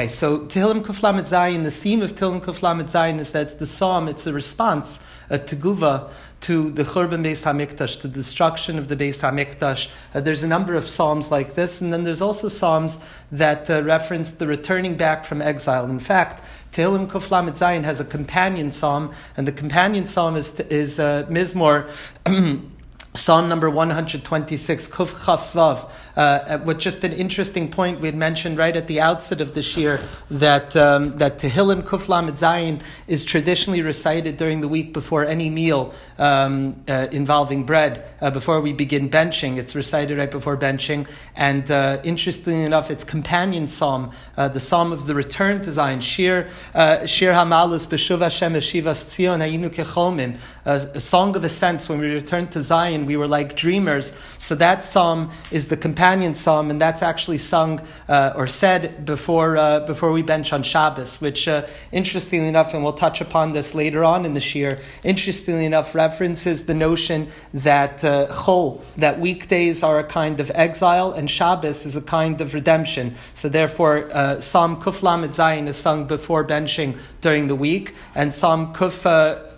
Okay, so Tehillim Kuf Lamed Zayin, the theme of Tehillim Kuf Lamed Zayin is that the psalm, it's a response, a teguva, to the Churban Beis Hamikdash, to the destruction of the Beis Hamikdash. Uh, there's a number of psalms like this, and then there's also psalms that uh, reference the returning back from exile. In fact, Tehillim Kuf Lamed Zayin has a companion psalm, and the companion psalm is, is uh, Mizmor. Psalm number 126, Kuf Chaf Vav, uh, with just an interesting point we had mentioned right at the outset of this year that, um, that Tehillim Kuf Lamed Zayin is traditionally recited during the week before any meal um, uh, involving bread, uh, before we begin benching. It's recited right before benching. And uh, interestingly enough, it's companion psalm, uh, the psalm of the return to Zion, Shir, uh, Shir Hamalus Beshuv Hashem Shivas Tzion Hayinu Kecholmim, a song of ascents when we return to Zion we were like dreamers. So that psalm is the companion psalm, and that's actually sung uh, or said before uh, before we bench on Shabbos. Which, uh, interestingly enough, and we'll touch upon this later on in the year. Interestingly enough, references the notion that uh, chol, that weekdays are a kind of exile, and Shabbos is a kind of redemption. So therefore, uh, Psalm Kuf Lamed Zayin is sung before benching during the week, and Psalm Kuf.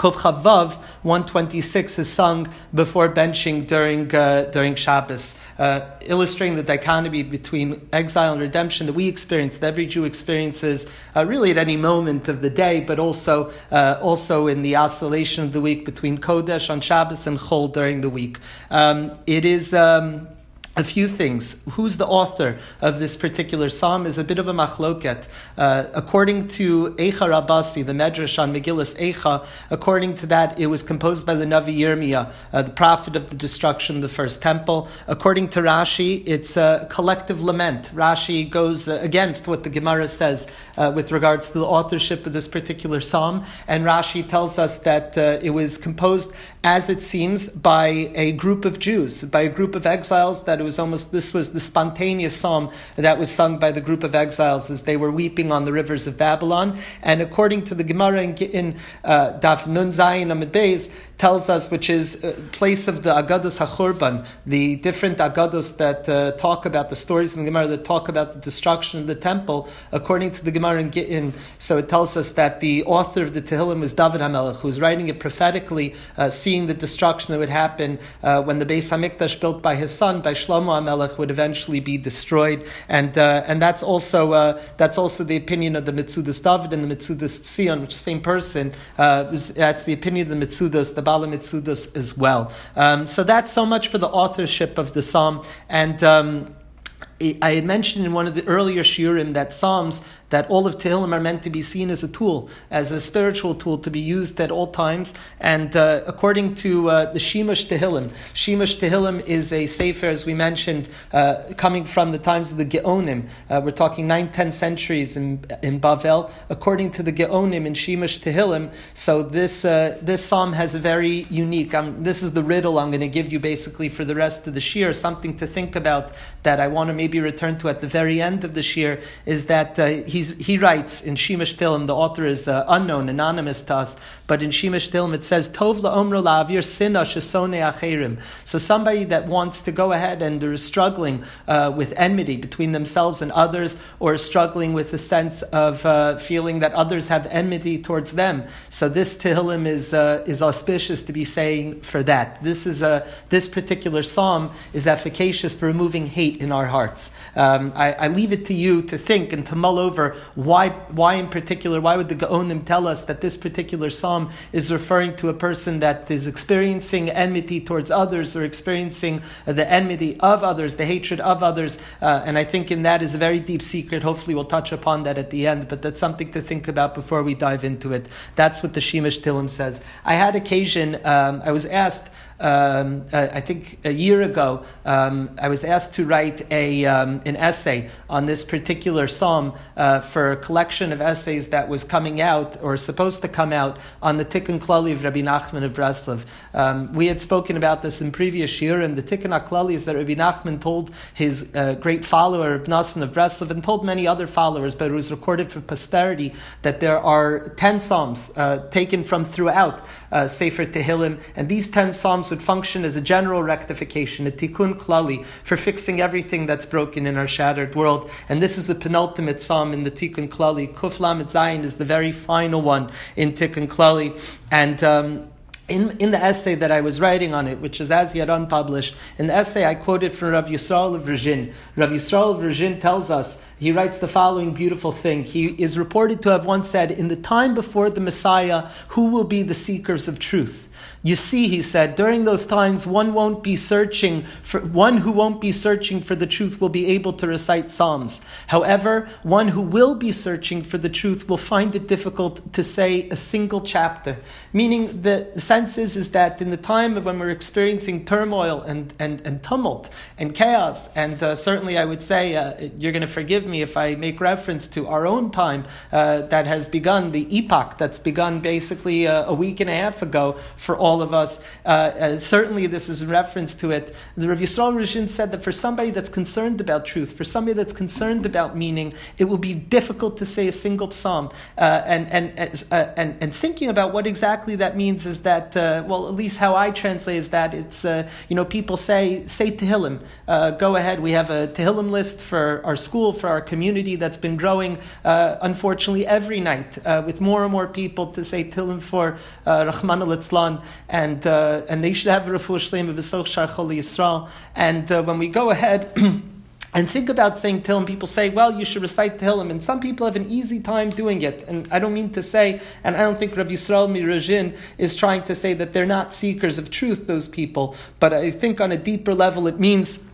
Kuf Chaf Vav 126 is sung before benching during uh, during Shabbos, uh, illustrating the dichotomy between exile and redemption that we experience, that every Jew experiences, uh, really at any moment of the day, but also uh, also in the oscillation of the week between Kodesh on Shabbos and Chol during the week. Um, it is. Um, a few things. Who's the author of this particular psalm is a bit of a machloket. Uh, according to Eicha Rabasi, the Medrash on Megillus Eicha, according to that, it was composed by the Navi Yirmiyah, uh, the prophet of the destruction of the first temple. According to Rashi, it's a collective lament. Rashi goes against what the Gemara says uh, with regards to the authorship of this particular psalm, and Rashi tells us that uh, it was composed, as it seems, by a group of Jews, by a group of exiles that it was almost this was the spontaneous psalm that was sung by the group of exiles as they were weeping on the rivers of Babylon. And according to the Gemara in, uh, Daf Nun Zayin Amud Beis, tells us, which is a place of the Agados HaChurban, the different Agados that uh, talk about the stories in the Gemara that talk about the destruction of the temple, according to the Gemara in Gittin. So it tells us that the author of the Tehillim was David HaMelech, who's writing it prophetically, uh, seeing the destruction that would happen uh, when the Beis HaMikdash built by his son, by Shlomo HaMelech, would eventually be destroyed. And, uh, and that's, also, uh, that's also the opinion of the Mitzudas David and the Mitzudas Tzion, which is the same person. Uh, that's the opinion of the Mitzudas, the Bala Mitzudas as well. Um, so that's so much for the authorship of the psalm. And um, I mentioned in one of the earlier shiurim that psalms that all of Tehillim are meant to be seen as a tool, as a spiritual tool to be used at all times. And uh, according to uh, the Shimush Tehillim, Shimush Tehillim is a sefer, as we mentioned, uh, coming from the times of the Geonim. Uh, we're talking 9th, 10th centuries in, in Bavel. According to the Geonim in Shimush Tehillim, so this, uh, this psalm has a very unique, um, this is the riddle I'm going to give you basically for the rest of the shir, something to think about that I want to maybe return to at the very end of the shir, is that uh, he he writes in Shimush Tehillim, the author is uh, unknown, anonymous to us, but in Shimush Tehillim it says, Tov shesone. So somebody that wants to go ahead and is struggling uh, with enmity between themselves and others, or struggling with a sense of uh, feeling that others have enmity towards them. So this Tehillim is, uh, is auspicious to be saying for that. This, is a, this particular psalm is efficacious for removing hate in our hearts. Um, I, I leave it to you to think and to mull over why, why in particular, why would the Gaonim tell us that this particular psalm is referring to a person that is experiencing enmity towards others or experiencing the enmity of others, the hatred of others? Uh, and I think in that is a very deep secret. Hopefully, we'll touch upon that at the end, but that's something to think about before we dive into it. That's what the Shimush Tehillim says. I had occasion, um, I was asked um, uh, I think a year ago, um, I was asked to write a, um, an essay on this particular psalm uh, for a collection of essays that was coming out or supposed to come out on the Tikkun Klali of Rabbi Nachman of Breslov. Um, we had spoken about this in previous shiurim. The Tikkun Klali is that Rabbi Nachman told his uh, great follower, Nassan of Breslov, and told many other followers, but it was recorded for posterity that there are 10 psalms uh, taken from throughout uh, Sefer Tehillim, and these 10 psalms Psalms would function as a general rectification, a tikkun klali, for fixing everything that's broken in our shattered world. And this is the penultimate Psalm in the tikkun klali. Kuf Lamed Zayin is the very final one in tikkun klali. And um, in, in the essay that I was writing on it, which is as yet unpublished, in the essay I quoted from Rav Yisrael of Rizhin. Rav Yisrael of Rizhin tells us, he writes the following beautiful thing. He is reported to have once said, In the time before the Messiah, who will be the seekers of truth? You see, he said, during those times, one won't be searching for one who won't be searching for the truth will be able to recite Psalms. However, one who will be searching for the truth will find it difficult to say a single chapter. Meaning, the sense is, is that in the time of when we're experiencing turmoil and, and, and tumult and chaos, and uh, certainly I would say, uh, you're going to forgive me if I make reference to our own time uh, that has begun, the epoch that's begun basically uh, a week and a half ago for all of us. Uh, uh, certainly, this is in reference to it. The Rav Yisrael Rizhin said that for somebody that's concerned about truth, for somebody that's concerned about meaning, it will be difficult to say a single psalm. Uh, and, and, uh, and, and thinking about what exactly that means is that, uh, well, at least how I translate is that it's, uh, you know, people say, say Tehillim. go ahead. We have a Tehillim list for our school, for our community that's been growing, unfortunately, every night with more and more people to say Tilim for Rahman al and uh, and they should have refuah shleim b'soch shar Yisrael. And uh, when we go ahead. And think about saying Tehillim. People say, well, you should recite Tehillim. And some people have an easy time doing it. And I don't mean to say, and I don't think Rav Yisrael Mirajin is trying to say that they're not seekers of truth, those people. But I think on a deeper level, it means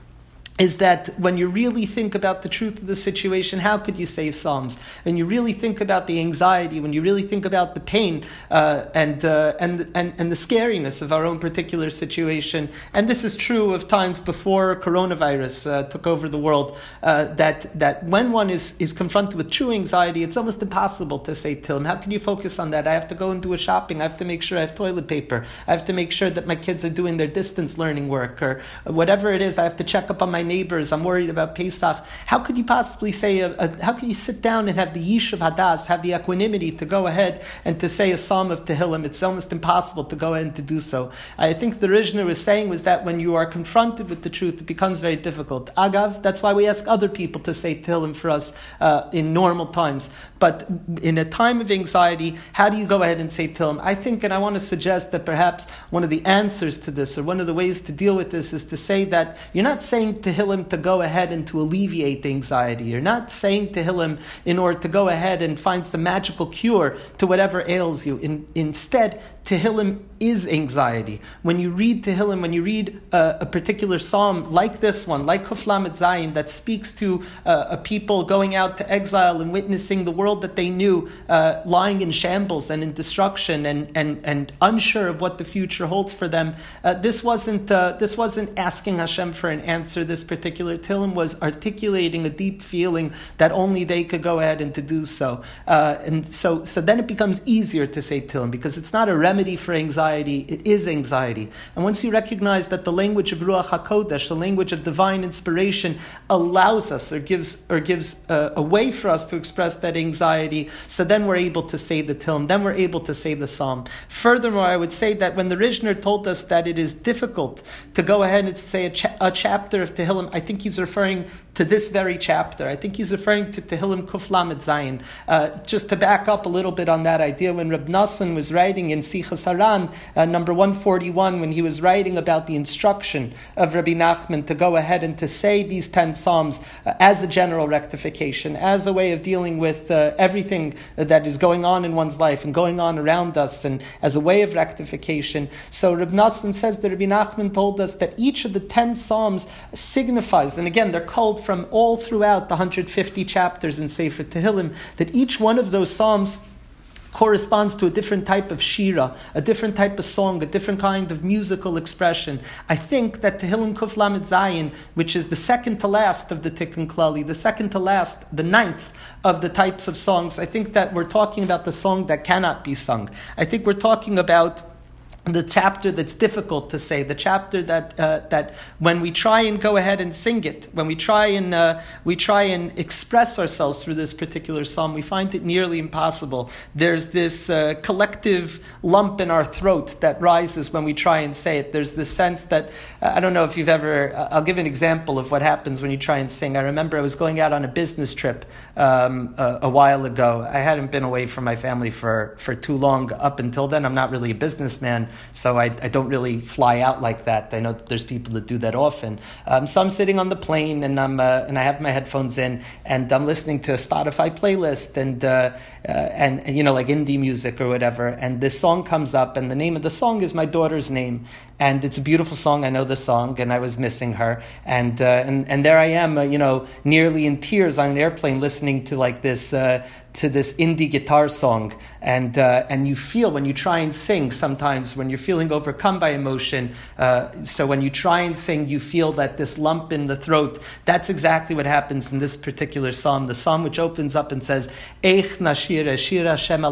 is that when you really think about the truth of the situation, how could you say Psalms? When you really think about the anxiety, when you really think about the pain uh, and, uh, and, and, and the scariness of our own particular situation, and this is true of times before coronavirus uh, took over the world, uh, that, that when one is, is confronted with true anxiety, it's almost impossible to say Tilm. How can you focus on that? I have to go and do a shopping. I have to make sure I have toilet paper. I have to make sure that my kids are doing their distance learning work or whatever it is. I have to check up on my neighbors. I'm worried about Pesach. How could you possibly say, a, a, how could you sit down and have the Yishuv HaDaas, have the equanimity to go ahead and to say a psalm of Tehillim? It's almost impossible to go ahead and to do so. I think the Rizhiner was saying was that when you are confronted with the truth, it becomes very difficult. Agav, that's why we ask other people to say Tehillim for us uh, in normal times. But in a time of anxiety, how do you go ahead and say Tehillim? I think, and I want to suggest that perhaps one of the answers to this, or one of the ways to deal with this, is to say that you're not saying Tehillim to to go ahead and to alleviate the anxiety. You're not saying Tehillim in order to go ahead and find some magical cure to whatever ails you. In, instead, Tehillim is anxiety. When you read Tehillim, when you read a, a particular psalm like this one, like Kuf Lamed Zayin, that speaks to uh, a people going out to exile and witnessing the world that they knew uh, lying in shambles and in destruction and, and, and unsure of what the future holds for them, uh, this, wasn't, uh, this wasn't asking Hashem for an answer. This particular Tehillim was articulating a deep feeling that only they could go ahead and to do so. Uh, and so, so then it becomes easier to say Tehillim because it's not a remedy for anxiety anxiety, it is anxiety. And once you recognize that the language of Ruach HaKodesh, the language of divine inspiration, allows us or gives, or gives uh, a way for us to express that anxiety, so then we're able to say the Tilm, then we're able to say the Psalm. Furthermore, I would say that when the Rizhiner told us that it is difficult to go ahead and say a, cha- a chapter of Tehillim, I think he's referring to this very chapter. I think he's referring to Tehillim Kuf Lamed Zayin. Uh, just to back up a little bit on that idea, when Reb Nassan was writing in Sichas Haran, uh, number 141, when he was writing about the instruction of Rabbi Nachman to go ahead and to say these 10 Psalms uh, as a general rectification, as a way of dealing with uh, everything that is going on in one's life and going on around us, and as a way of rectification. So Rabbi Nassan says that Rabbi Nachman told us that each of the 10 Psalms signifies, and again, they're called from all throughout the 150 chapters in Sefer Tehillim, that each one of those Psalms corresponds to a different type of shira, a different type of song, a different kind of musical expression. I think that Tehillim Kuf Lamed Zayin, which is the second to last of the Tikkun Klali, the second to last, the ninth of the types of songs, I think that we're talking about the song that cannot be sung. I think we're talking about the chapter that's difficult to say, the chapter that uh, that when we try and go ahead and sing it, when we try and uh, we try and express ourselves through this particular psalm, we find it nearly impossible. There's this uh, collective lump in our throat that rises when we try and say it. There's this sense that uh, I don't know if you've ever. Uh, I'll give an example of what happens when you try and sing. I remember I was going out on a business trip um, a, a while ago. I hadn't been away from my family for for too long up until then. I'm not really a businessman so I, I don't really fly out like that. I know there's people that do that often. Um, so I'm sitting on the plane and I'm uh, and I have my headphones in and I'm listening to a Spotify playlist and, uh, uh, and and you know like indie music or whatever. And this song comes up and the name of the song is my daughter's name and it's a beautiful song. I know the song, and I was missing her, and uh, and and there I am, uh, you know, nearly in tears on an airplane, listening to like this uh, to this indie guitar song, and uh, and you feel when you try and sing sometimes when you're feeling overcome by emotion. Uh, so when you try and sing, you feel that this lump in the throat. That's exactly what happens in this particular psalm. The psalm which opens up and says, "Eich nashira shira Shem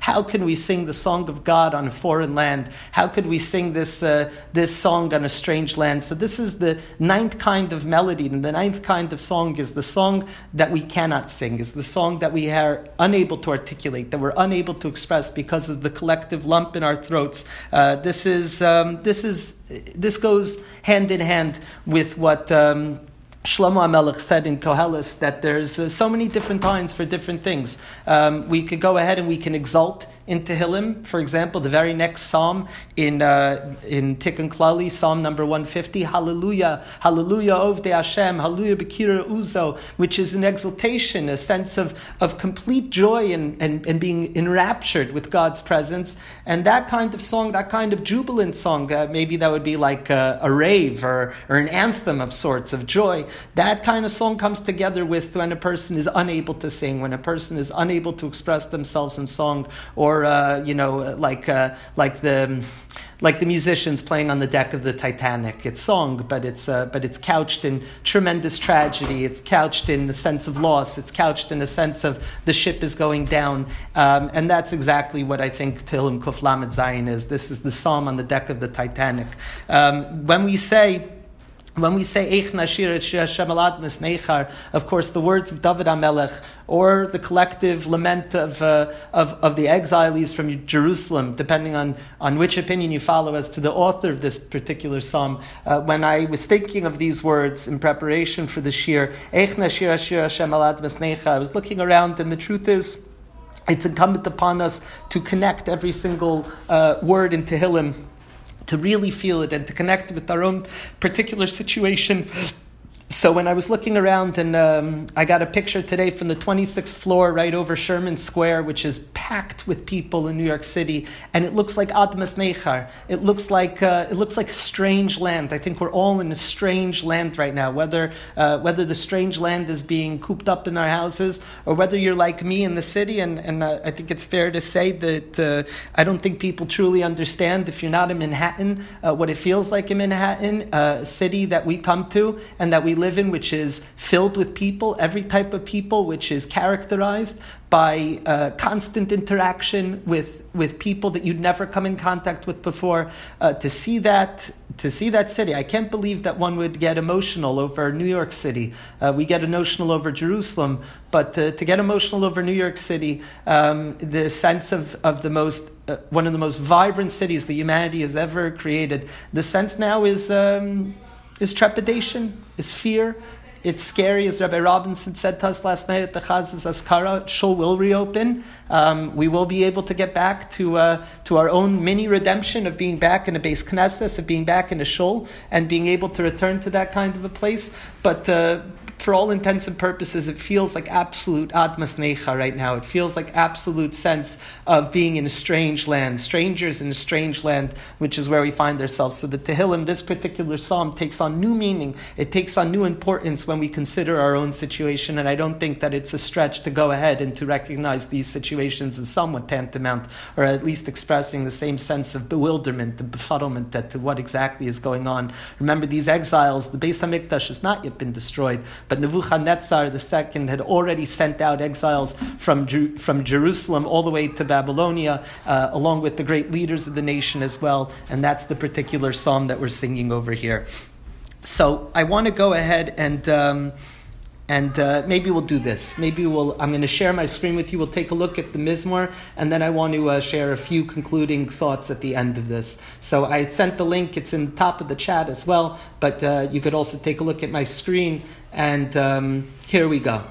How can we sing the song of God on a foreign land? How could we sing this, uh, this song on a strange land. So, this is the ninth kind of melody, and the ninth kind of song is the song that we cannot sing, is the song that we are unable to articulate, that we're unable to express because of the collective lump in our throats. Uh, this, is, um, this, is, this goes hand in hand with what. Um, Shlomo HaMelech said in Koheles that there's uh, so many different times for different things. Um, we could go ahead and we can exalt in Tehillim. For example, the very next psalm in uh, in Tikkun Klali, Psalm number 150, Hallelujah, Hallelujah, Ovde Hashem, Hallelujah, Bekira Uzo, which is an exaltation, a sense of, of complete joy and, and, and being enraptured with God's presence. And that kind of song, that kind of jubilant song, uh, maybe that would be like a, a rave or, or an anthem of sorts of joy. That kind of song comes together with when a person is unable to sing, when a person is unable to express themselves in song or or uh, you know, like uh, like the like the musicians playing on the deck of the Titanic. It's song, but it's uh, but it's couched in tremendous tragedy. It's couched in a sense of loss. It's couched in a sense of the ship is going down, um, and that's exactly what I think Tehillim Kuf Lamed Zayin is. This is the psalm on the deck of the Titanic. Um, when we say when we say Eich Nashir et Hashem Nechar, of course, the words of David HaMelech or the collective lament of, uh, of, of the exiles from Jerusalem, depending on, on which opinion you follow as to the author of this particular psalm. Uh, when I was thinking of these words in preparation for the Shir, Eich Nashir Shir Hashem Nechar, I was looking around, and the truth is, it's incumbent upon us to connect every single uh, word in Tehillim to really feel it and to connect with our own particular situation so when I was looking around and um, I got a picture today from the 26th floor right over Sherman Square, which is packed with people in New York City, and it looks like Admas Nechar. It looks like uh, it looks like a strange land. I think we're all in a strange land right now. Whether uh, whether the strange land is being cooped up in our houses, or whether you're like me in the city, and and uh, I think it's fair to say that uh, I don't think people truly understand if you're not in Manhattan uh, what it feels like in Manhattan, a city that we come to and that we live in, which is filled with people, every type of people, which is characterized by uh, constant interaction with, with people that you'd never come in contact with before. Uh, to see that, to see that city, I can't believe that one would get emotional over New York City. Uh, we get emotional over Jerusalem, but to, to get emotional over New York City, um, the sense of, of the most uh, one of the most vibrant cities that humanity has ever created. The sense now is um, is trepidation, is fear. It's scary, as Rabbi Robinson said to us last night at the Chaz's Askara. Shul will reopen. Um, we will be able to get back to uh, to our own mini redemption of being back in a base Knesset, of being back in a shul, and being able to return to that kind of a place. But uh, for all intents and purposes, it feels like absolute admas necha right now. It feels like absolute sense of being in a strange land, strangers in a strange land, which is where we find ourselves. So the Tehillim, this particular psalm, takes on new meaning. It takes on new importance when we consider our own situation, and I don't think that it's a stretch to go ahead and to recognize these situations as somewhat tantamount, or at least expressing the same sense of bewilderment and befuddlement as to what exactly is going on. Remember, these exiles, the Beis Hamikdash has not yet been destroyed, but Nebuchadnezzar II had already sent out exiles from, from Jerusalem all the way to Babylonia, uh, along with the great leaders of the nation as well, and that's the particular psalm that we're singing over here. So I want to go ahead and. Um, and uh, maybe we'll do this. Maybe we'll. I'm going to share my screen with you. We'll take a look at the Mizmor, and then I want to uh, share a few concluding thoughts at the end of this. So I sent the link. It's in the top of the chat as well. But uh, you could also take a look at my screen. And um, here we go.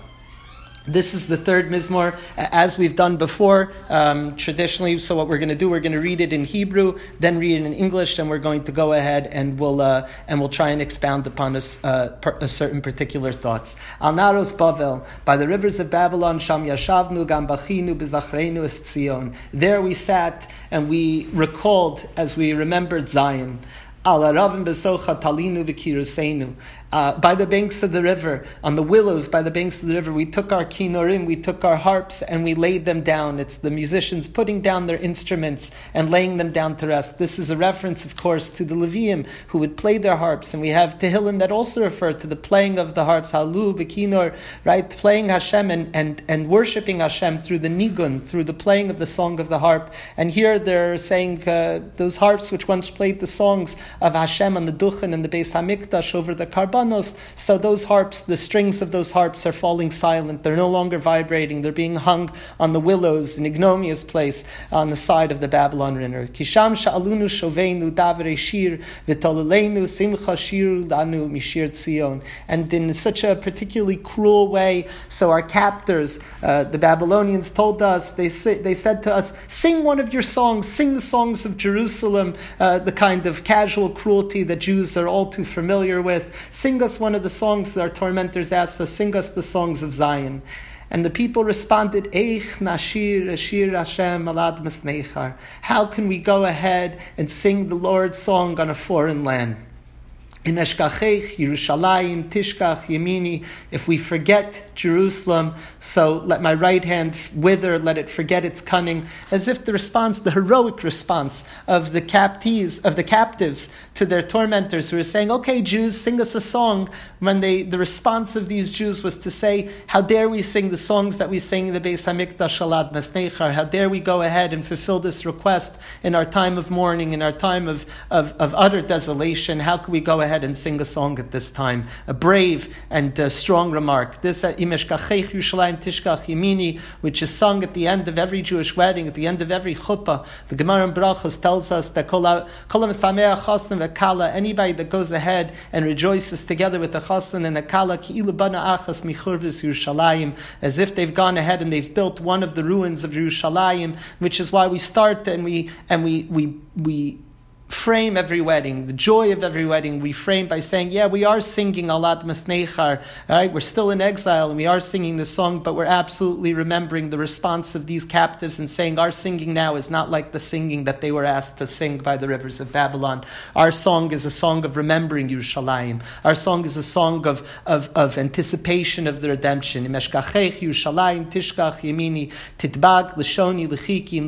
This is the third Mizmor, as we've done before, um, traditionally. So, what we're going to do, we're going to read it in Hebrew, then read it in English, and we're going to go ahead and we'll, uh, and we'll try and expound upon a, uh, a certain particular thoughts. Al Naros Bavel, by the rivers of Babylon, Sham Yashavnu, Gambachinu, Bizachrenu, Tzion. There we sat and we recalled as we remembered Zion. Al Aravim Besocha Talinu V'Kirusenu uh, by the banks of the river, on the willows by the banks of the river. We took our kinorim, we took our harps, and we laid them down. It's the musicians putting down their instruments and laying them down to rest. This is a reference, of course, to the Levium who would play their harps, and we have Tehillim that also refer to the playing of the harps, Halu, Bekinor, right? Playing Hashem and, and, and worshipping Hashem through the Nigun, through the playing of the song of the harp. And here they're saying uh, those harps which once played the songs of Hashem on the Duchen and the Beis Hamikdash over the So those harps, the strings of those harps are falling silent. They're no longer vibrating. They're being hung on the willows in Ignomia's place on the side of the Babylon River. Kisham sha'alunu shovenu davre shir v'tolelenu simcha shiru mishir tzion. And in such a particularly cruel way, so our captors, uh, the Babylonians, told us, they, say, they said to us, sing one of your songs, sing the songs of Jerusalem, uh, the kind of casual cruelty that Jews are all too familiar with. Sing Sing us one of the songs that our tormentors asked us, sing us the songs of Zion. And the people responded, Eich nashir ashir Hashem alad. How can we go ahead and sing the Lord's song on a foreign land? Yerushalayim, Tishkach, Yemini. If we forget Jerusalem, so let my right hand wither, let it forget its cunning, as if the response, the heroic response of the captives, of the captives to their tormentors who were saying, Okay, Jews, sing us a song. When they the response of these Jews was to say, How dare we sing the songs that we sing in the Beis Hamikdash Shalad Masnechar? How dare we go ahead and fulfill this request in our time of mourning, in our time of, of, of utter desolation? How can we go ahead and sing a song at this time? A brave and uh, strong remark. This uh, Tishkach Yemini, which is sung at the end of every Jewish wedding, at the end of every chuppah. The Gemara in Brachos tells us that anybody that goes ahead and rejoices together with the chassan and the kala achas michurvis Yerushalayim, as if they've gone ahead and they've built one of the ruins of Yerushalayim, which is why we start and we and we we we frame every wedding, the joy of every wedding, we frame by saying, yeah, we are singing Alad Masnechar, right? We're still in exile and we are singing the song, but we're absolutely remembering the response of these captives and saying our singing now is not like the singing that they were asked to sing by the rivers of Babylon. Our song is a song of remembering Yerushalayim. Our song is a song of, of, of anticipation of the redemption. Yerushalayim, Tishkach, Yemini, Titbag, Lishoni, Lechiki, Im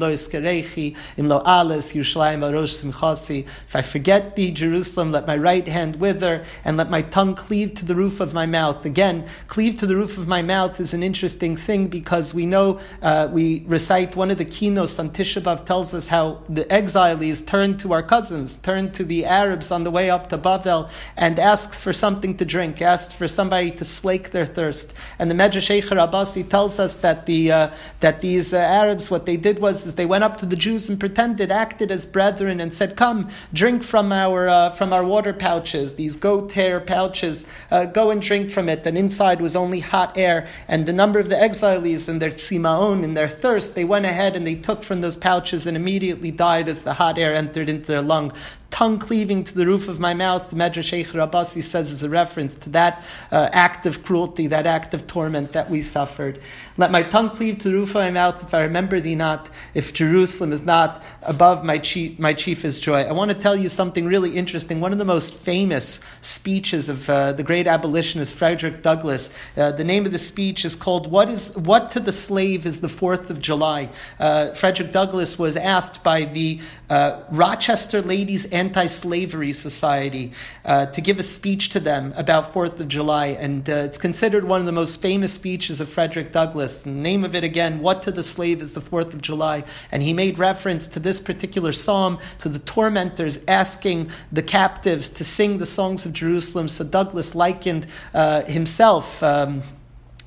Im lo Ales, Yerushalayim, Arosh Simchas, if I forget thee, Jerusalem, let my right hand wither and let my tongue cleave to the roof of my mouth. Again, cleave to the roof of my mouth is an interesting thing because we know uh, we recite one of the kinos on Tisha B'av tells us how the exiles turned to our cousins, turned to the Arabs on the way up to Bavel and asked for something to drink, asked for somebody to slake their thirst. And the Medrash Eicha Rabasi tells us that the uh, that these uh, Arabs, what they did was is they went up to the Jews and pretended, acted as brethren, and said, "Come." Come, drink from our uh, from our water pouches, these goat hair pouches. Uh, go and drink from it. And inside was only hot air. And the number of the exiles in their tzimaon, in their thirst, they went ahead and they took from those pouches and immediately died as the hot air entered into their lung tongue cleaving to the roof of my mouth, the Medrash Eicha Rabasi says is a reference to that uh, act of cruelty, that act of torment that we suffered. Let my tongue cleave to the roof of my mouth if I remember thee not, if Jerusalem is not above my, chief, my chiefest joy. I want to tell you something really interesting. One of the most famous speeches of uh, the great abolitionist Frederick Douglass, uh, the name of the speech is called What, is, what to the Slave is the Fourth of July? Uh, Frederick Douglass was asked by the uh, Rochester Ladies Anti Slavery Society uh, to give a speech to them about Fourth of July, and uh, it's considered one of the most famous speeches of Frederick Douglass. The name of it again, What to the Slave is the Fourth of July. And he made reference to this particular psalm, to the tormentors asking the captives to sing the songs of Jerusalem. So Douglass likened uh, himself. Um,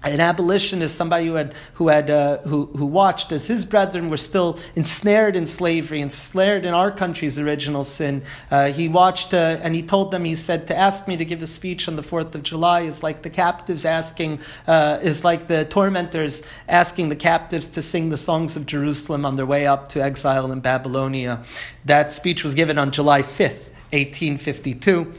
an abolitionist, somebody who had who had uh, who who watched as his brethren were still ensnared in slavery, ensnared in our country's original sin. Uh, he watched uh, and he told them. He said to ask me to give a speech on the Fourth of July is like the captives asking uh, is like the tormentors asking the captives to sing the songs of Jerusalem on their way up to exile in Babylonia. That speech was given on July fifth, eighteen fifty two.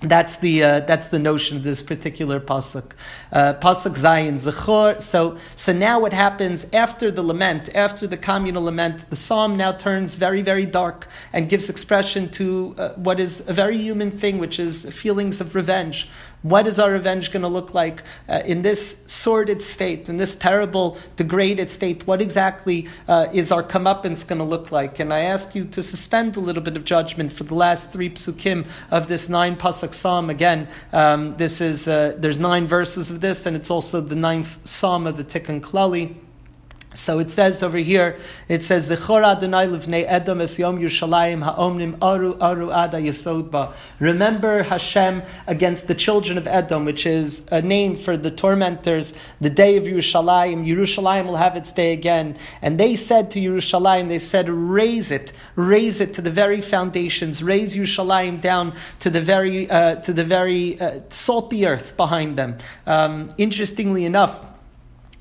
That's the uh, that's the notion of this particular pasuk, uh, pasuk Zayin Zechor. So so now what happens after the lament, after the communal lament, the psalm now turns very very dark and gives expression to uh, what is a very human thing, which is feelings of revenge. What is our revenge going to look like uh, in this sordid state, in this terrible, degraded state? What exactly uh, is our comeuppance going to look like? And I ask you to suspend a little bit of judgment for the last three psukim of this nine pasuk psalm. Again, um, this is uh, there's nine verses of this, and it's also the ninth psalm of the Tikkun Klali. So it says over here, it says, Zechor Adonai livnei Edom es yom Yerushalayim ha'omnim aru aru ada yesodba. Remember Hashem against the children of Edom, which is a name for the tormentors, the day of Yerushalayim. Yerushalayim will have its day again. And they said to Yerushalayim, they said, raise it, raise it to the very foundations, raise Yerushalayim down to the very, uh, to the very uh, salty earth behind them. Um, interestingly enough,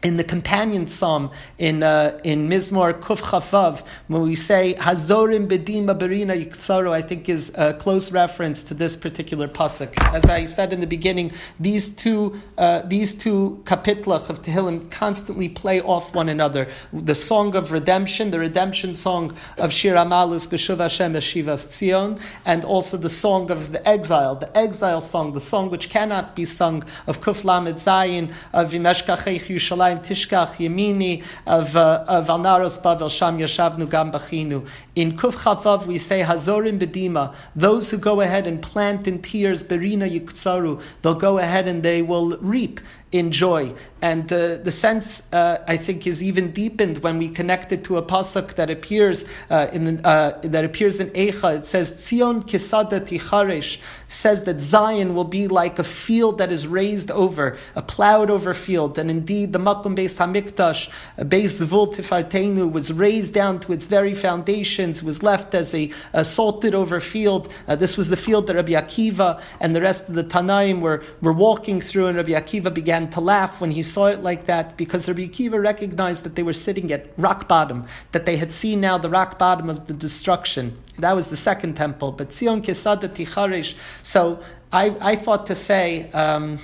in the companion psalm in uh, in Mizmor Kuf Chaf Vav, when we say Hazorim Bedima Berina Yiktsaru, I think is a close reference to this particular pasuk. As I said in the beginning, these two uh, these two kapitlach of Tehillim constantly play off one another. The song of redemption, the redemption song of Shir Amalus B'Shuv Hashem Shivas Tzion, and also the song of the exile, the exile song, the song which cannot be sung of Kuf Lamed Zayin of Vimeshkachech Yushalayim Yerushalayim Tishkach Yemini of uh, Bavel Sham Yashavnu Gam Bachinu. In Kuf Chaf Vav we say Hazorim Bedima. Those who go ahead and plant in tears Berina Yiktsaru, they'll go ahead and they will reap in joy. And uh, the sense, uh, I think, is even deepened when we connect it to a pasuk that appears uh, in uh, that appears in Eicha. It says, "Tzion kisada ticharesh," says that Zion will be like a field that is raised over, a plowed over field. And indeed, the Makom Beis Hamikdash, uh, Beis Zvul Tifartenu, was raised down to its very foundations, was left as a, a salted over field. Uh, this was the field that Rabbi Akiva and the rest of the Tanaim were, were walking through, and Rabbi Akiva began began to laugh when he saw it like that because Rabbi Akiva recognized that they were sitting at rock bottom, that they had seen now the rock bottom of the destruction. That was the second temple. But Zion Kesada Ticharesh. So I, I thought to say, um,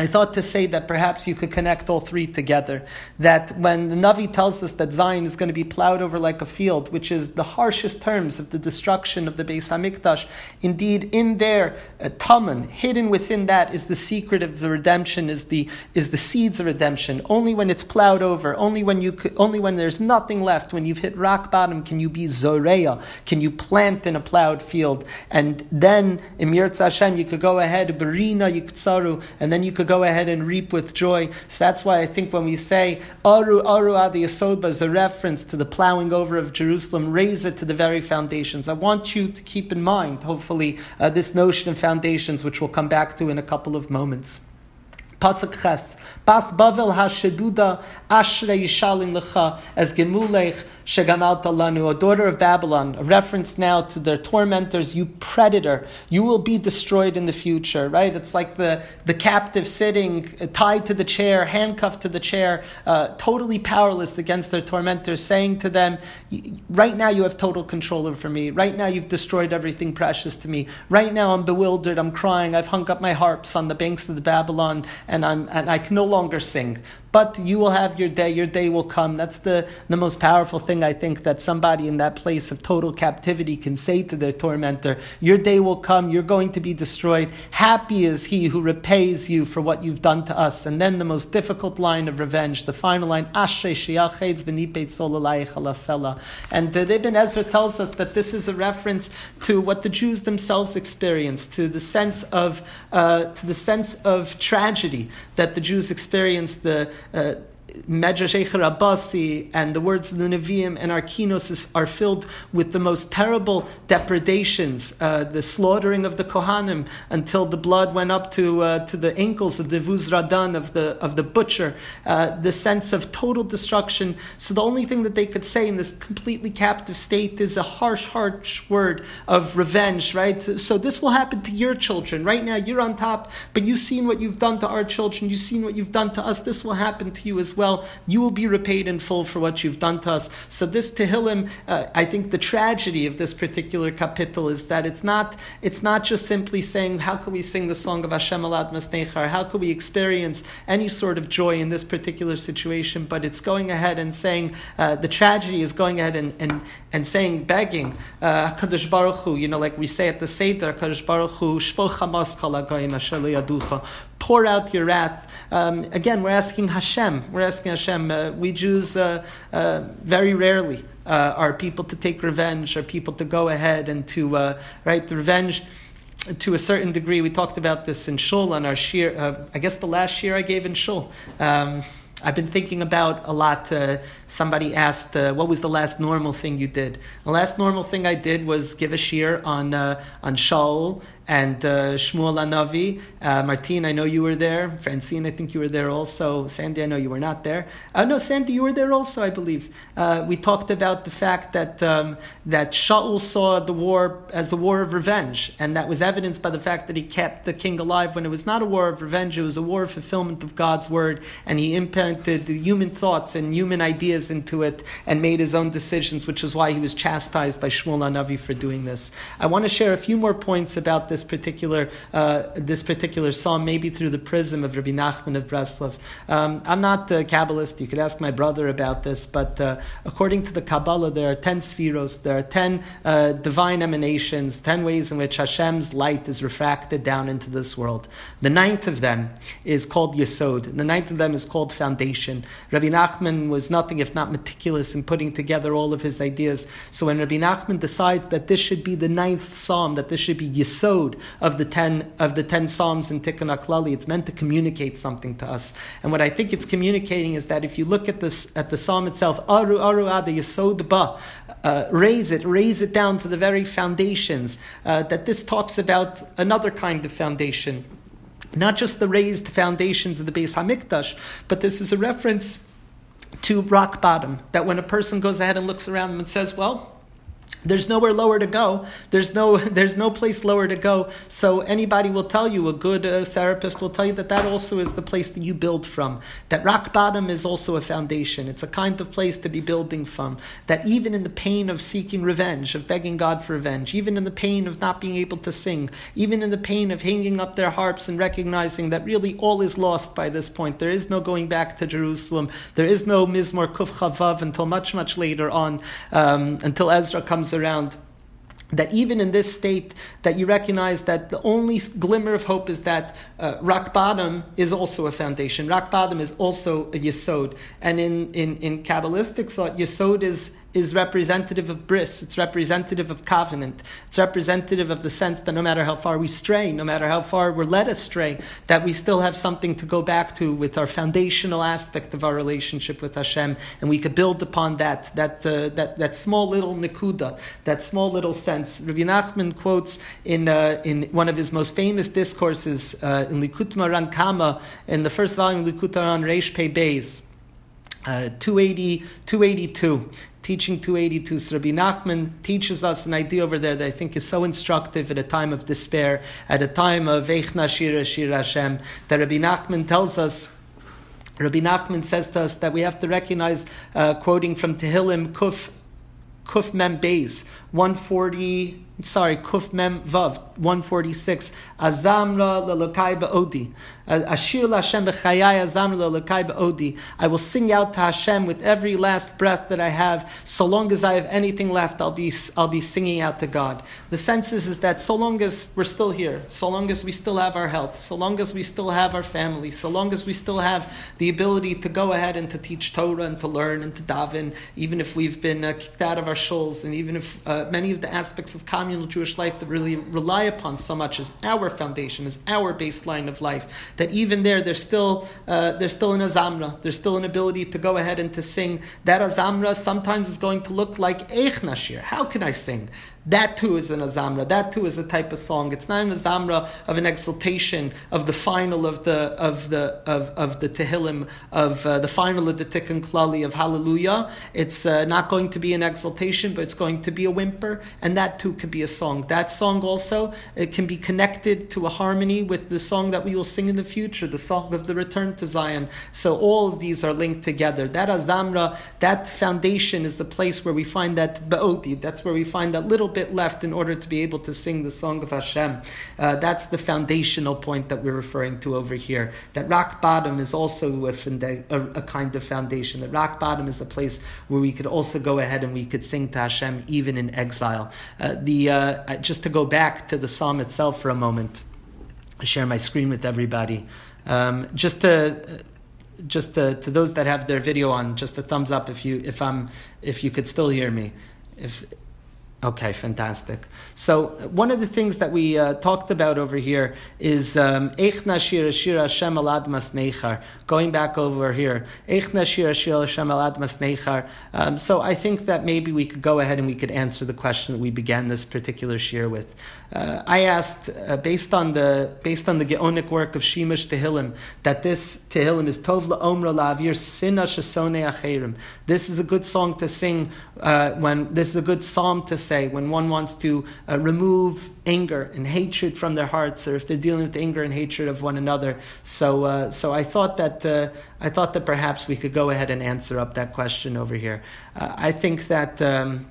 I thought to say that perhaps you could connect all three together. That when the Navi tells us that Zion is going to be plowed over like a field, which is the harshest terms of the destruction of the Beis Hamikdash, indeed, in there, uh, Taman, hidden within that, is the secret of the redemption, is the is the seeds of redemption. Only when it's plowed over, only when you could, only when there's nothing left, when you've hit rock bottom, can you be Zoreya, can you plant in a plowed field, and then in Yirtz Hashem you could go ahead, Berina Yiktsaru, and then you could go ahead and reap with joy. So that's why I think when we say Aru Aru Adi Yasodba is a reference to the plowing over of Jerusalem, raise it to the very foundations. I want you to keep in mind, hopefully, uh, this notion of foundations, which we'll come back to in a couple of moments. Pasuk Ches. Bas Bavel HaSheduda Ashre Yishalim Lecha as Gemulech shegamalta lanu, O daughter of Babylon, a reference now to their tormentors, you predator, you will be destroyed in the future, right? It's like the, the captive sitting uh, tied to the chair, handcuffed to the chair, uh, totally powerless against their tormentors, saying to them, Right now you have total control over me. Right now you've destroyed everything precious to me. Right now I'm bewildered, I'm crying, I've hung up my harps on the banks of the Babylon, and, I'm, and I can no longer sing. But you will have your day, your day will come. That's the, the most powerful thing I think that somebody in that place of total captivity can say to their tormentor. Your day will come, you're going to be destroyed. Happy is he who repays you for what you've done to us. And then the most difficult line of revenge, the final line, And uh, Ibn Ezra tells us that this is a reference to what the Jews themselves experienced, to the sense of, uh, to the sense of tragedy that the Jews experienced, the uh, Medrash Abbasi and the words of the Nevi'im and our kinos are filled with the most terrible depredations, uh, the slaughtering of the Kohanim until the blood went up to, uh, to the ankles of the Vuzradan, of the, of the butcher, uh, the sense of total destruction. So the only thing that they could say in this completely captive state is a harsh, harsh word of revenge, right? So, so this will happen to your children. Right now, you're on top, but you've seen what you've done to our children, you've seen what you've done to us, this will happen to you as well well, you will be repaid in full for what you've done to us. So this Tehillim, uh, I think the tragedy of this particular capital is that it's not, it's not just simply saying, how can we sing the song of Hashem Alad Masnechar? How can we experience any sort of joy in this particular situation? But it's going ahead and saying, uh, the tragedy is going ahead and, and, and saying, begging, uh, Baruch Hu, you know, like we say at the Seder, Kadosh Baruch Hu, pour out your wrath. Um, again, we're asking Hashem. We're asking Hashem. Uh, we Jews uh, uh, very rarely uh, are people to take revenge, are people to go ahead and to uh, right the revenge. To a certain degree, we talked about this in Shul on our shir. Uh, I guess the last year I gave in Shul. Um, I've been thinking about a lot. Uh, somebody asked, uh, "What was the last normal thing you did?" The last normal thing I did was give a shir on uh, on Shaul and uh, Shmuel HaNavi. Uh, Martine, I know you were there. Francine, I think you were there also. Sandy, I know you were not there. Uh, no, Sandy, you were there also, I believe. Uh, we talked about the fact that um, that Shaul saw the war as a war of revenge, and that was evidenced by the fact that he kept the king alive when it was not a war of revenge; it was a war of fulfillment of God's word, and he implanted the human thoughts and human ideas into it, and made his own decisions, which is why he was chastised by Shmuel HaNavi for doing this. I want to share a few more points about this this particular uh, this particular psalm, maybe through the prism of Rabbi Nachman of Breslov. Um, I'm not a Kabbalist. You could ask my brother about this, but uh, according to the Kabbalah, there are ten sefiros. There are ten uh, divine emanations, ten ways in which Hashem's light is refracted down into this world. The ninth of them is called Yesod. The ninth of them is called foundation. Rabbi Nachman was nothing if not meticulous in putting together all of his ideas. So when Rabbi Nachman decides that this should be the ninth psalm, that this should be Yesod, of the ten of the ten psalms in Tikkun Aklali. It's meant to communicate something to us. And what I think it's communicating is that if you look at this at the psalm itself, Aru Aru Ada Yesod Ba, uh, raise it, raise it down to the very foundations. Uh, that this talks about another kind of foundation. Not just the raised foundations of the Beis Hamikdash, but this is a reference to rock bottom. That when a person goes ahead and looks around them and says, "Well, there's nowhere lower to go. There's no, there's no place lower to go. So anybody will tell you, a good uh, therapist will tell you that that also is the place that you build from. That rock bottom is also a foundation. It's a kind of place to be building from. That even in the pain of seeking revenge, of begging God for revenge, even in the pain of not being able to sing, even in the pain of hanging up their harps and recognizing that really all is lost by this point. There is no going back to Jerusalem. There is no Mizmor Kuf Chaf Vav until much, much later on, um, until Ezra comes around that even in this state that you recognize that the only glimmer of hope is that uh, rock bottom is also a foundation. Rock bottom is also a yesod. And in, in, in kabbalistic thought yesod is is representative of bris, it's representative of covenant, it's representative of the sense that no matter how far we stray, no matter how far we're led astray, that we still have something to go back to with our foundational aspect of our relationship with Hashem, and we could build upon that, that, uh, that, that small little nikuda, that small little sense. Rabbi Nachman quotes in, uh, in one of his most famous discourses uh, in Likutei Moharan Kama, in the first volume of Likutei Moharan Reish Pei Beis, uh, 280, 282 teaching 282. So Rabbi Nachman teaches us an idea over there that I think is so instructive at a time of despair, at a time of Eichna Shira Shira Hashem, that Rabbi Nachman tells us. Rabbi Nachman says to us that we have to recognize, uh, quoting from Tehillim Kuf, Kuf Mem Beis, 140, sorry, Kuf Mem Vav, 146, Azamra Lalokai Ba'odi. Ashir. I will sing out to Hashem with every last breath that I have. So long as I have anything left, I'll be I'll be singing out to God. The sense is, is that so long as we're still here, so long as we still have our health, so long as we still have our family, so long as we still have the ability to go ahead and to teach Torah and to learn and to daven, even if we've been uh, kicked out of our shuls, and even if uh, many of the aspects of communal Jewish life that really rely upon so much as our foundation, as our baseline of life that even there there's still uh, there's still an azamra, there's still an ability to go ahead and to sing. That azamra sometimes is going to look like eich nashir. How can I sing? That too is an azamra. That too is a type of song. It's not an azamra of an exaltation of the final of the of the of, of the tehillim of uh, the final of the tikkun klali of hallelujah. It's uh, not going to be an exaltation, but it's going to be a whimper, and that too could be a song. That song also it can be connected to a harmony with the song that we will sing in the future, the song of the return to Zion. So all of these are linked together. That azamra, that foundation, is the place where we find that be'oti. That's where we find that little bit left in order to be able to sing the song of Hashem. Uh, that's the foundational point that we're referring to over here. That rock bottom is also a, a, kind of foundation. That rock bottom is a place where we could also go ahead and we could sing to Hashem even in exile. Uh, the uh, just to go back to the psalm itself for a moment. I share my screen with everybody. Um, just to just to, to, those that have their video on, just a thumbs up if you if I'm if you could still hear me. If Okay, fantastic. So one of the things that we uh, talked about over here is Echna Shira Shira Hashem Al Admas Nechar. Going back over here, Echna Shira Shira Hashem Al Admas Nechar. Um, so I think that maybe we could go ahead and we could answer the question that we began this particular shir with. Uh, I asked, uh, based on the based on the Geonic work of Shimush Tehillim, that this Tehillim is Tov Omra Lavir Sina Shasone Acherim. This is a good song to sing uh, when this is a good psalm to say when one wants to uh, remove anger and hatred from their hearts, or if they're dealing with anger and hatred of one another. So, uh, so I thought that uh, I thought that perhaps we could go ahead and answer up that question over here. I think that. Um,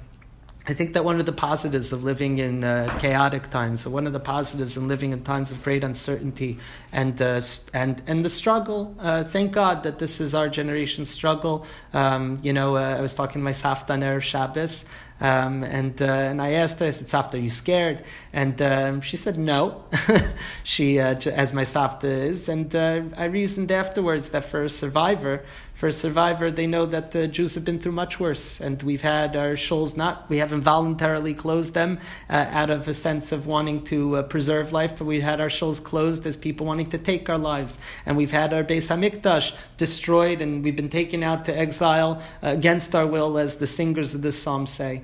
I think that one of the positives of living in uh, chaotic times, or one of the positives in living in times of great uncertainty and uh, and and the struggle. Uh, thank God that this is our generation's struggle. Um, you know, uh, I was talking to my Safta on Erev Shabbos, um, and uh, and I asked her, I said, Safta, are you scared? And um, she said, no. she, uh, as my Safta is. And uh, I reasoned afterwards that for a survivor, for a survivor, they know that the Jews have been through much worse. And we've had our shuls not, we haven't voluntarily closed them uh, out of a sense of wanting to uh, preserve life, but we had our shuls closed as people wanting to take our lives. And we've had our Beis Hamikdash destroyed, and we've been taken out to exile uh, against our will, as the singers of this psalm say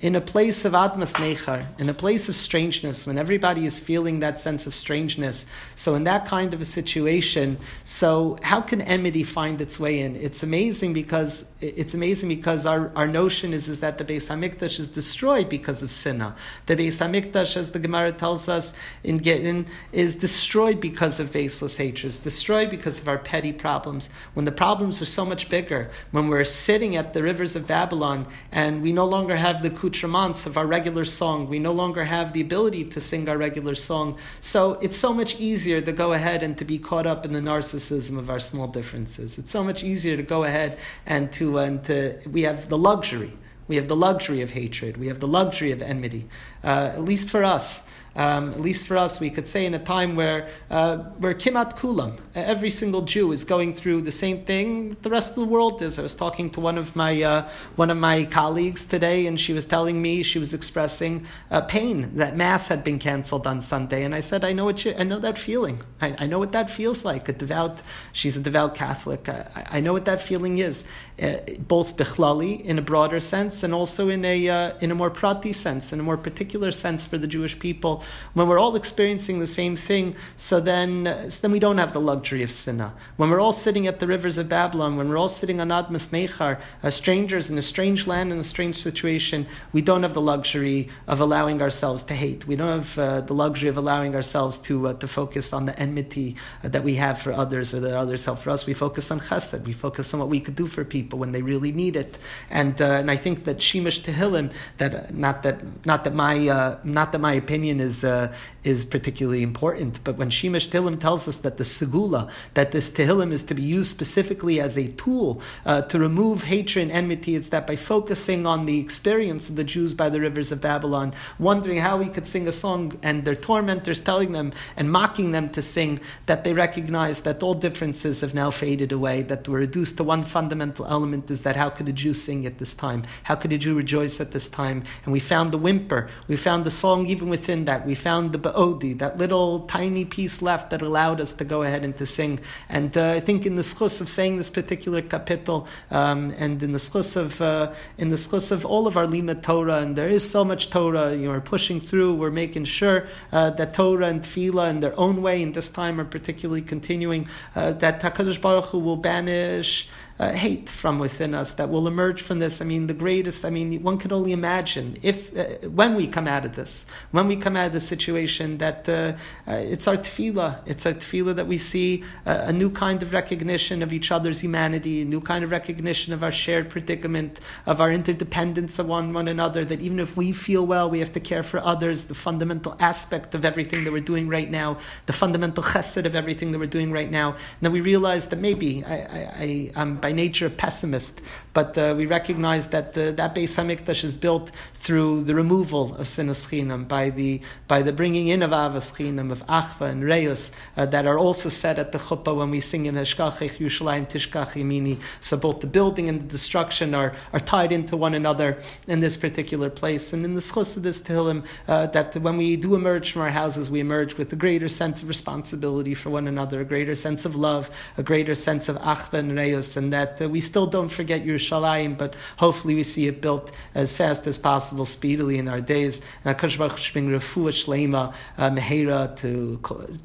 in a place of admas nechar, in a place of strangeness, when everybody is feeling that sense of strangeness. So in that kind of a situation, so how can enmity find its way in? It's amazing because it's amazing because our, our notion is, is that the Beis Hamikdash is destroyed because of sinna. The Beis Hamikdash, as the Gemara tells us in Gittin, is destroyed because of baseless hatred, is destroyed because of our petty problems. When the problems are so much bigger, when we're sitting at the rivers of Babylon and we no longer have the accoutrements of our regular song. We no longer have the ability to sing our regular song. So it's so much easier to go ahead and to be caught up in the narcissism of our small differences. It's so much easier to go ahead and to, and to we have the luxury. We have the luxury of hatred. We have the luxury of enmity. Uh, at least for us. Um, at least for us, we could say in a time where uh, where kimat kulam, every single Jew is going through the same thing the rest of the world is. I was talking to one of my uh, one of my colleagues today, and she was telling me she was expressing uh, pain that mass had been canceled on Sunday, and I said, I know what you, I know that feeling. I, I, know what that feels like. A devout, she's a devout Catholic. I, I know what that feeling is, uh, both bichlali in a broader sense, and also in a uh, in a more prati sense, in a more particular sense for the Jewish people when we're all experiencing the same thing, so then so then we don't have the luxury of sinna. When we're all sitting at the rivers of Babylon, when we're all sitting on Admas Nechar, strangers in a strange land in a strange situation, we don't have the luxury of allowing ourselves to hate. We don't have uh, the luxury of allowing ourselves to uh, to focus on the enmity uh, that we have for others or that others have for us. We focus on chesed. We focus on what we could do for people when they really need it. And uh, and I think that Shimush Tehillim, that not that not that my uh, not that my opinion is uh, is particularly important, but when Shimush Tehillim tells us that the segula, that this Tehillim is to be used specifically as a tool uh, to remove hatred and enmity, it's that by focusing on the experience of the Jews by the rivers of Babylon, wondering how we could sing a song, and their tormentors telling them and mocking them to sing, that they recognize that all differences have now faded away, that we're reduced to one fundamental element is that how could a Jew sing at this time? How could a Jew rejoice at this time? And we found the whimper, we found the song even within that, we found the ba'odi, that little tiny piece left that allowed us to go ahead and to sing. And uh, I think in the schus of saying this particular kapitel, um, and in the schus of uh, in the schus of all of our lima Torah, and there is so much Torah, you know, we're pushing through, we're making sure uh, that Torah and Tefillah in their own way in this time are particularly continuing, uh, that Hakadosh Baruch Hu will banish uh, hate from within us that will emerge from this. I mean, the greatest, I mean, one can only imagine if, uh, when we come out of this, when we come out of the situation, that uh, uh it's our tefillah, it's our tefillah that we see uh, a new kind of recognition of each other's humanity, a new kind of recognition of our shared predicament, of our interdependence of one, another, that even if we feel well, we have to care for others, the fundamental aspect of everything that we're doing right now, the fundamental chesed of everything that we're doing right now. Now we realize that maybe I, I, I, am by by nature pessimist, but uh, we recognize that uh, that Beis Hamikdash is built through the removal of sinas chinam, by the by the bringing in of avas chinam, of achva and reus uh, that are also said at the chuppah when we sing in Heshkachich Yerushalayim Tishkach Yimini. So both the building and the destruction are, are tied into one another in this particular place. And in the schus of this Tehillim, uh, that when we do emerge from our houses, we emerge with a greater sense of responsibility for one another, a greater sense of love, a greater sense of achva and reus, and that that uh, we still don't forget Yerushalayim, but hopefully we see it built as fast as possible, speedily in our days. And Hakadosh Baruch Hu bring refuah shleima uh, mehera to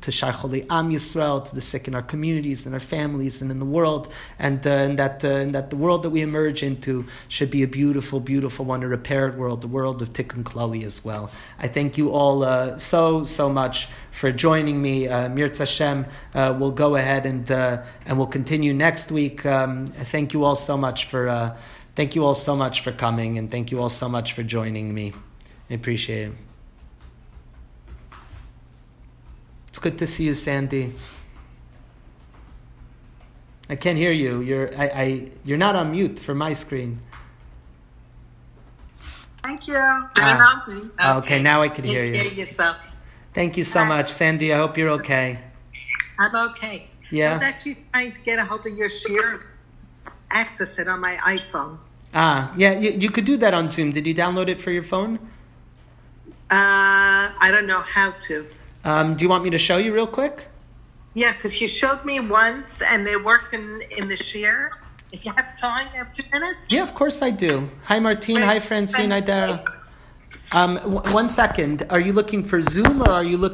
to Sharcholi Am Yisrael, to the sick in our communities and our families and in the world, and, uh, and that uh, and that the world that we emerge into should be a beautiful, beautiful one, a repaired world, the world of Tikkun Klali as well. I thank you all uh, so so much for joining me. Uh, Mirz Hashem uh, will go ahead and uh, and we'll continue next week. Um, thank you all so much for uh, thank you all so much for coming and thank you all so much for joining me. I appreciate it. It's good to see you, Sandy. I can't hear you. You're I, I you're not on mute for my screen. Thank you. Ah, okay. okay. now I can hear you. Hear yourself. Thank you so much, Sandy. I hope you're okay. I'm okay. Yeah. I was actually trying to get a hold of your share, access it on my iPhone. Ah, yeah, you, you could do that on Zoom. Did you download it for your phone? Uh, I don't know how to. Um, do you want me to show you real quick? Yeah, because you showed me once and they worked in, in the share. If you have time, you have two minutes? Yeah, of course I do. Hi, Martine. Hi, Francine. Hi, Dara. Um, w- one second. Are you looking for Zoom or are you looking?